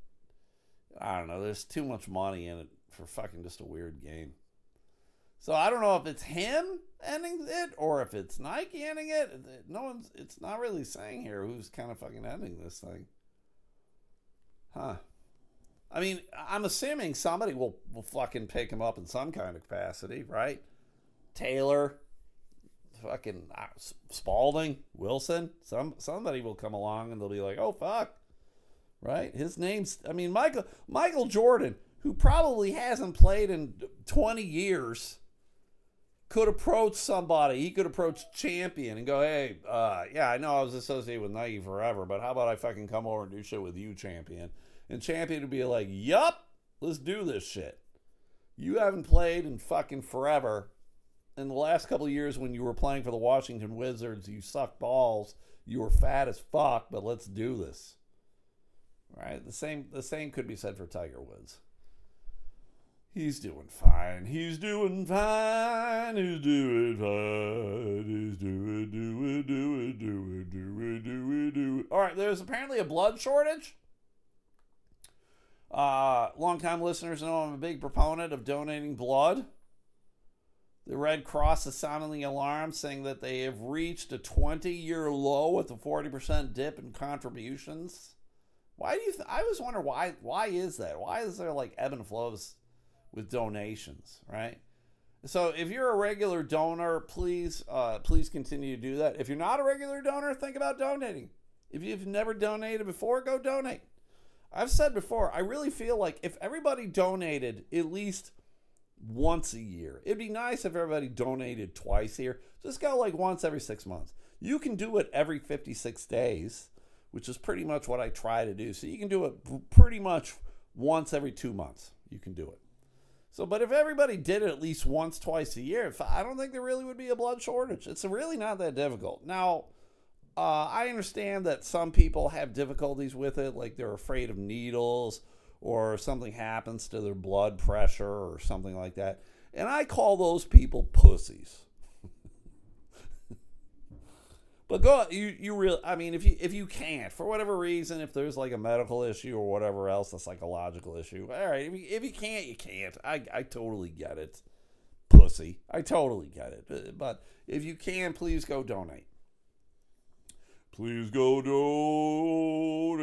I don't know. There's too much money in it for fucking just a weird game. So I don't know if it's him ending it or if it's Nike ending it. No one's. It's not really saying here who's kind of fucking ending this thing. Huh. I mean, I'm assuming somebody will, will fucking pick him up in some kind of capacity, right? Taylor, fucking uh, Spalding, Wilson, some somebody will come along and they'll be like, "Oh fuck." Right? His name's I mean Michael Michael Jordan, who probably hasn't played in 20 years, could approach somebody. He could approach Champion and go, "Hey, uh, yeah, I know I was associated with Nike forever, but how about I fucking come over and do shit with you, Champion?" And Champion would be like, Yup, let's do this shit. You haven't played in fucking forever. In the last couple years when you were playing for the Washington Wizards, you sucked balls. You were fat as fuck, but let's do this. Right? The same the same could be said for Tiger Woods. He's doing fine. He's doing fine. He's doing fine. He's doing, doing, doing, doing, doing, doing, doing. All right, there's apparently a blood shortage. Uh, longtime listeners know I'm a big proponent of donating blood. The Red Cross is sounding the alarm, saying that they have reached a 20 year low with a 40% dip in contributions. Why do you? Th- I always wonder why. Why is that? Why is there like ebb and flows with donations, right? So if you're a regular donor, please, uh, please continue to do that. If you're not a regular donor, think about donating. If you've never donated before, go donate. I've said before, I really feel like if everybody donated at least once a year, it'd be nice if everybody donated twice a year. Just go like once every six months. You can do it every 56 days, which is pretty much what I try to do. So you can do it pretty much once every two months. You can do it. So, but if everybody did it at least once, twice a year, I don't think there really would be a blood shortage. It's really not that difficult. Now, uh, I understand that some people have difficulties with it, like they're afraid of needles or something happens to their blood pressure or something like that. And I call those people pussies. But go you you really I mean if you if you can't for whatever reason if there's like a medical issue or whatever else a psychological issue all right if you, if you can't you can't I I totally get it pussy. I totally get it. But, but if you can, please go donate. Please go donate.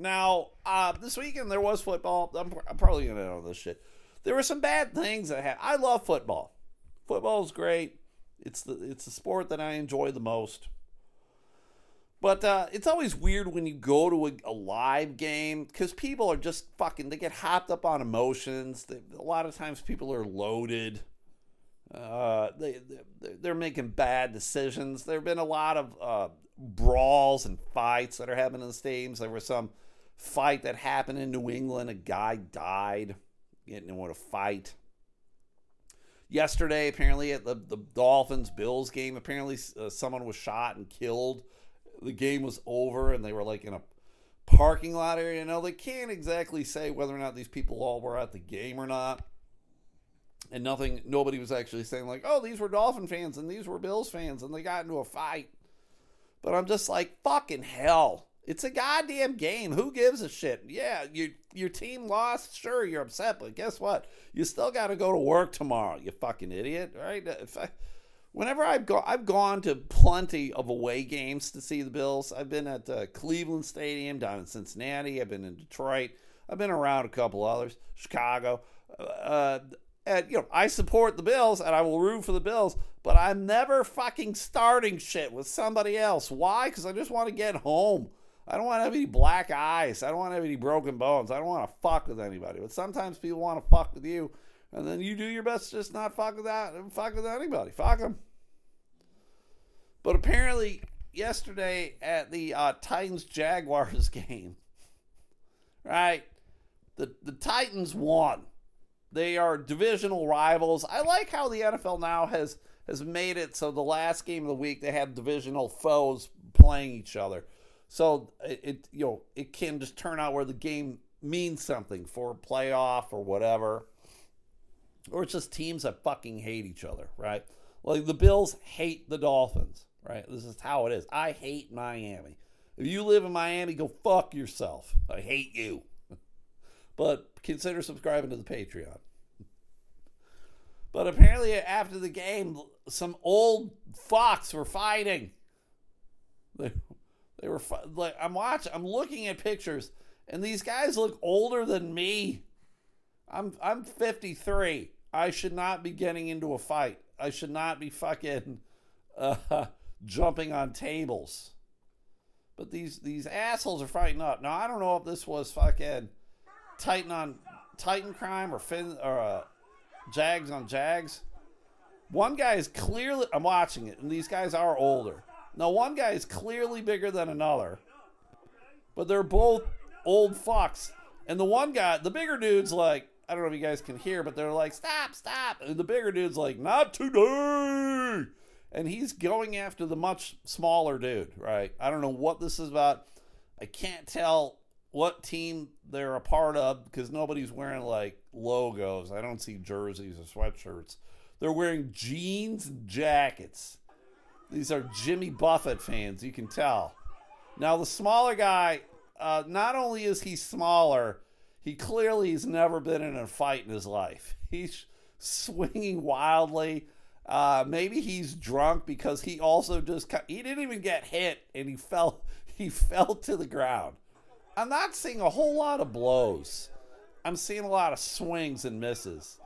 Now, uh, this weekend there was football. I'm, I'm probably going to know this shit. There were some bad things that happened. I love football. Football is great. It's the it's the sport that I enjoy the most. But uh, it's always weird when you go to a, a live game because people are just fucking. They get hopped up on emotions. They, a lot of times people are loaded. Uh, they, they are making bad decisions. There have been a lot of uh, brawls and fights that are happening in the stadiums. There was some fight that happened in New England. A guy died getting into a fight. Yesterday, apparently at the, the Dolphins Bills game, apparently uh, someone was shot and killed the game was over and they were like in a parking lot area. Now they can't exactly say whether or not these people all were at the game or not. And nothing, nobody was actually saying like, "Oh, these were Dolphin fans and these were Bills fans and they got into a fight." But I'm just like, "Fucking hell!" It's a goddamn game. Who gives a shit? Yeah, your your team lost. Sure, you're upset, but guess what? You still got to go to work tomorrow. You fucking idiot, right? If I, whenever I've gone, I've gone to plenty of away games to see the Bills. I've been at uh, Cleveland Stadium down in Cincinnati. I've been in Detroit. I've been around a couple others, Chicago. Uh, and you know, I support the Bills and I will root for the Bills, but I'm never fucking starting shit with somebody else. Why? Because I just want to get home. I don't want to have any black eyes. I don't want to have any broken bones. I don't want to fuck with anybody. But sometimes people want to fuck with you and then you do your best to just not fuck with that and fuck with anybody. Fuck them. But apparently, yesterday at the uh, Titans Jaguars game, right? The the Titans won. They are divisional rivals. I like how the NFL now has has made it so the last game of the week they have divisional foes playing each other. So it, you know it can just turn out where the game means something for a playoff or whatever or it's just teams that fucking hate each other, right? Like the Bills hate the Dolphins, right? This is how it is. I hate Miami. If you live in Miami, go fuck yourself. I hate you. but consider subscribing to the Patreon. But apparently, after the game, some old fucks were fighting. They, they were like, I'm watching, I'm looking at pictures, and these guys look older than me. I'm I'm 53. I should not be getting into a fight. I should not be fucking uh, jumping on tables. But these these assholes are fighting up. Now I don't know if this was fucking Titan on Titan crime or Finn or uh, Jags on Jags. One guy is clearly I'm watching it, and these guys are older. Now one guy is clearly bigger than another, but they're both old fucks. And the one guy, the bigger dude's like, I don't know if you guys can hear, but they're like, stop, stop. And the bigger dude's like, not today. And he's going after the much smaller dude, right? I don't know what this is about. I can't tell what team they're a part of because nobody's wearing like logos. I don't see jerseys or sweatshirts. They're wearing jeans and jackets. These are Jimmy Buffett fans, you can tell. Now, the smaller guy, uh, not only is he smaller, he clearly has never been in a fight in his life. He's swinging wildly. Uh, maybe he's drunk because he also just he didn't even get hit and he fell he fell to the ground. I'm not seeing a whole lot of blows. I'm seeing a lot of swings and misses.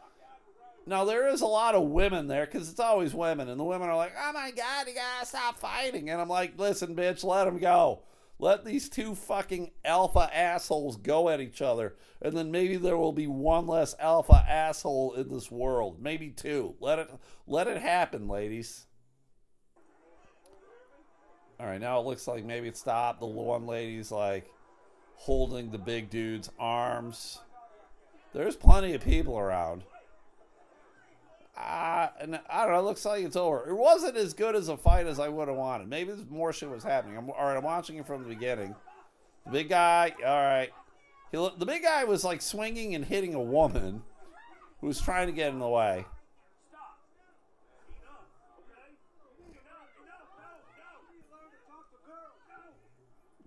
Now there is a lot of women there because it's always women, and the women are like, "Oh my god, you gotta stop fighting!" And I'm like, "Listen, bitch, let them go." Let these two fucking alpha assholes go at each other, and then maybe there will be one less alpha asshole in this world. Maybe two. Let it let it happen, ladies. All right, now it looks like maybe it stopped. The one lady's like holding the big dude's arms. There's plenty of people around. And I don't know. It looks like it's over. It wasn't as good as a fight as I would have wanted. Maybe there's more shit was happening. I'm, all right, I'm watching it from the beginning. The big guy, all right. He, the big guy was like swinging and hitting a woman who was trying to get in the way.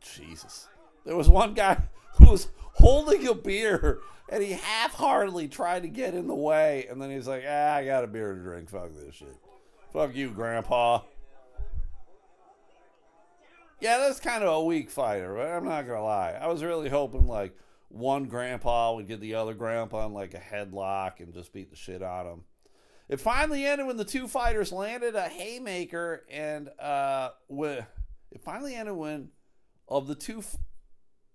Jesus. There was one guy who was holding a beer, and he half-heartedly tried to get in the way, and then he's like, "Ah, I got a beer to drink. Fuck this shit. Fuck you, Grandpa." Yeah, that's kind of a weak fighter, but I'm not gonna lie. I was really hoping like one grandpa would get the other grandpa in like a headlock and just beat the shit out of him. It finally ended when the two fighters landed a haymaker, and uh, it finally ended when of the two.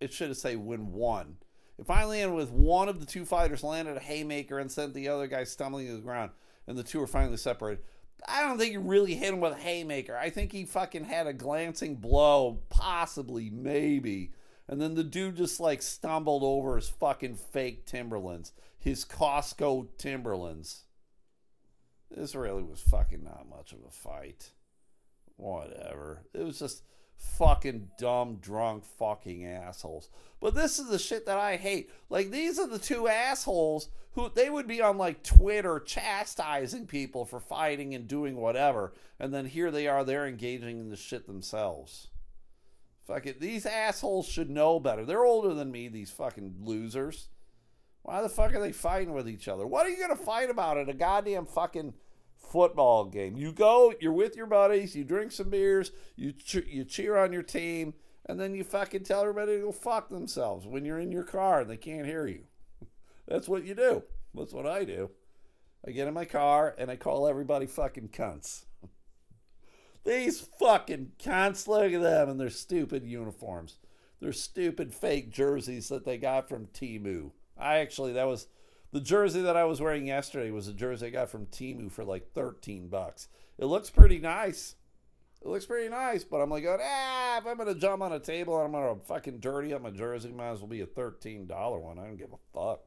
It should have say when one. It finally ended with one of the two fighters landed a haymaker and sent the other guy stumbling to the ground, and the two were finally separated. I don't think he really hit him with a haymaker. I think he fucking had a glancing blow, possibly, maybe. And then the dude just like stumbled over his fucking fake Timberlands, his Costco Timberlands. This really was fucking not much of a fight. Whatever. It was just fucking dumb, drunk, fucking assholes. But this is the shit that I hate. Like, these are the two assholes who they would be on like Twitter chastising people for fighting and doing whatever. And then here they are, they're engaging in the shit themselves. Fuck it. These assholes should know better. They're older than me, these fucking losers. Why the fuck are they fighting with each other? What are you going to fight about at a goddamn fucking football game? You go, you're with your buddies, you drink some beers, you ch- you cheer on your team, and then you fucking tell everybody to go fuck themselves when you're in your car and they can't hear you. That's what you do. That's what I do. I get in my car and I call everybody fucking cunts. These fucking cunts, look at them in their stupid uniforms. Their stupid fake jerseys that they got from Temu. I actually that was the jersey that I was wearing yesterday was a jersey I got from Temu for like 13 bucks. It looks pretty nice. It looks pretty nice, but I'm like, ah, if I'm gonna jump on a table and I'm gonna fucking dirty up my jersey, might as well be a $13 one. I don't give a fuck.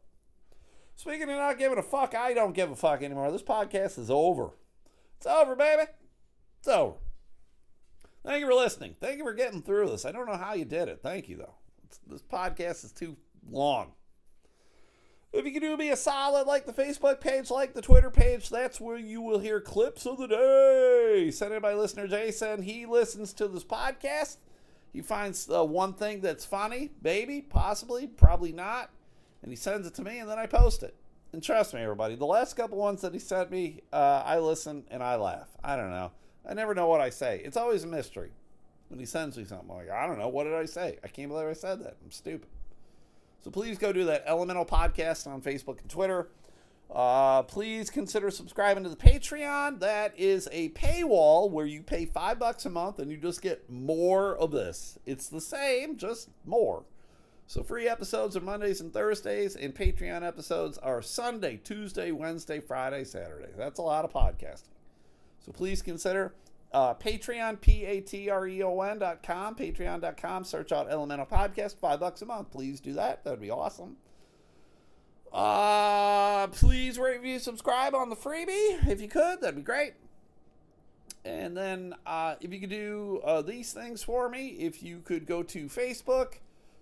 Speaking of not giving a fuck, I don't give a fuck anymore. This podcast is over. It's over, baby. It's over. Thank you for listening. Thank you for getting through this. I don't know how you did it. Thank you, though. It's, this podcast is too long. If you can do me a solid, like the Facebook page, like the Twitter page, that's where you will hear clips of the day. Sent in by listener Jason. He listens to this podcast. He finds uh, one thing that's funny, maybe, possibly, probably not, and he sends it to me, and then I post it. And trust me, everybody, the last couple ones that he sent me, uh, I listen and I laugh. I don't know. I never know what I say. It's always a mystery. When he sends me something, I'm like, I don't know. What did I say? I can't believe I said that. I'm stupid. So please go do that Elemental Podcast on Facebook and Twitter. Uh, please consider subscribing to the Patreon. That is a paywall where you pay five bucks a month and you just get more of this. It's the same, just more. So free episodes are Mondays and Thursdays, and Patreon episodes are Sunday, Tuesday, Wednesday, Friday, Saturday. That's a lot of podcasting. So please consider uh, Patreon, P A T R E O N dot com, patreon.com. Search out Elemental Podcast, five bucks a month. Please do that. That'd be awesome. Uh, please rate, review, subscribe on the freebie if you could. That'd be great. And then uh, if you could do uh, these things for me, if you could go to Facebook,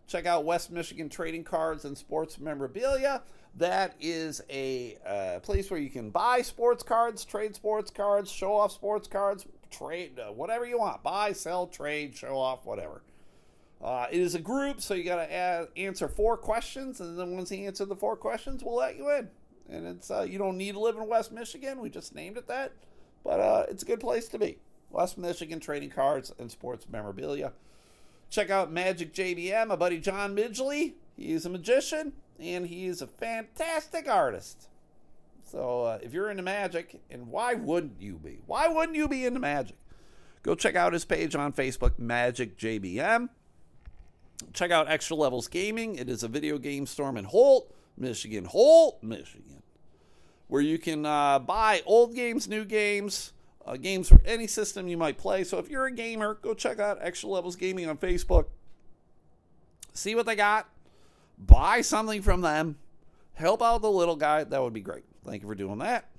check out West Michigan Trading Cards and Sports Memorabilia. That is a uh, place where you can buy sports cards, trade sports cards, show off sports cards, trade, uh, whatever you want. Buy, sell, trade, show off, whatever. Uh, it is a group, so you got to answer four questions, and then once you answer the four questions, we'll let you in. And it's uh, you don't need to live in West Michigan. We just named it that, but uh, it's a good place to be. West Michigan Trading Cards and Sports Memorabilia. Check out Magic JBM, my buddy John Midgley. He's a magician and he is a fantastic artist. So uh, if you're into magic, and why wouldn't you be? Why wouldn't you be into magic? Go check out his page on Facebook, Magic JBM. Check out Extra Levels Gaming. It is a video game store in Holt, Michigan. Holt, Michigan. Where you can uh, buy old games, new games, uh, games for any system you might play. So if you're a gamer, go check out Extra Levels Gaming on Facebook. See what they got. Buy something from them. Help out the little guy. That would be great. Thank you for doing that.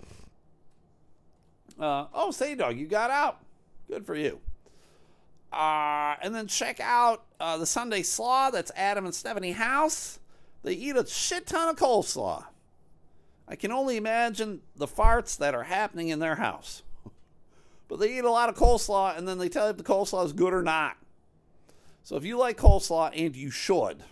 Uh, oh, say dog, you got out. Good for you. Uh, and then check out uh, the Sunday Slaw. That's Adam and Stephanie House. They eat a shit ton of coleslaw. I can only imagine the farts that are happening in their house. But they eat a lot of coleslaw and then they tell you if the coleslaw is good or not. So if you like coleslaw, and you should,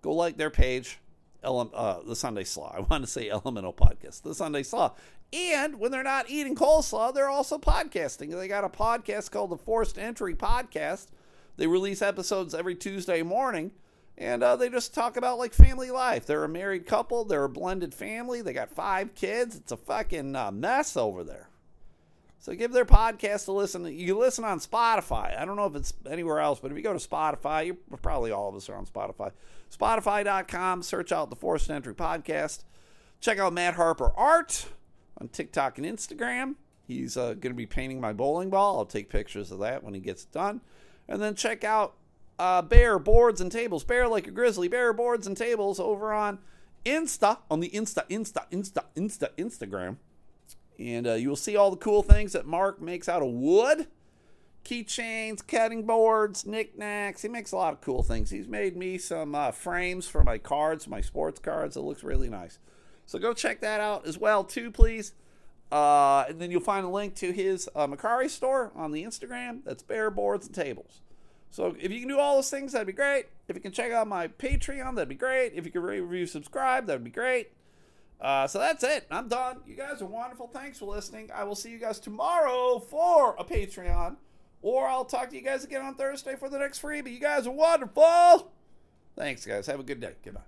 go like their page, Uh, the Sunday Slaw. I want to say Elemental Podcast, the Sunday Slaw. And when they're not eating coleslaw, they're also podcasting. They got a podcast called the Forced Entry Podcast. They release episodes every Tuesday morning, and uh, they just talk about like family life. They're a married couple. They're a blended family. They got five kids. It's a fucking uh, mess over there. So give their podcast a listen. You listen on Spotify. I don't know if it's anywhere else, but if you go to Spotify, you probably all of us are on Spotify. Spotify.com, search out the Forced Entry Podcast. Check out Matt Harper Art on TikTok and Instagram. He's uh, going to be painting my bowling ball. I'll take pictures of that when he gets done. And then check out uh, Bear Boards and Tables. Bear like a grizzly. Bear Boards and Tables over on Insta, on the Insta, Insta, Insta, Insta, Instagram. And uh, you will see all the cool things that Mark makes out of wood keychains, cutting boards, knickknacks. He makes a lot of cool things. He's made me some uh, frames for my cards, my sports cards. It looks really nice. So go check that out as well, too, please. Uh, and then you'll find a link to his uh, Mercari store on the Instagram. That's Bear Boards and Tables. So if you can do all those things, that'd be great. If you can check out my Patreon, that'd be great. If you can review, subscribe, that'd be great. Uh, so that's it. I'm done. You guys are wonderful. Thanks for listening. I will see you guys tomorrow for a Patreon, or I'll talk to you guys again on Thursday for the next freebie. You guys are wonderful. Thanks, guys. Have a good day. Goodbye.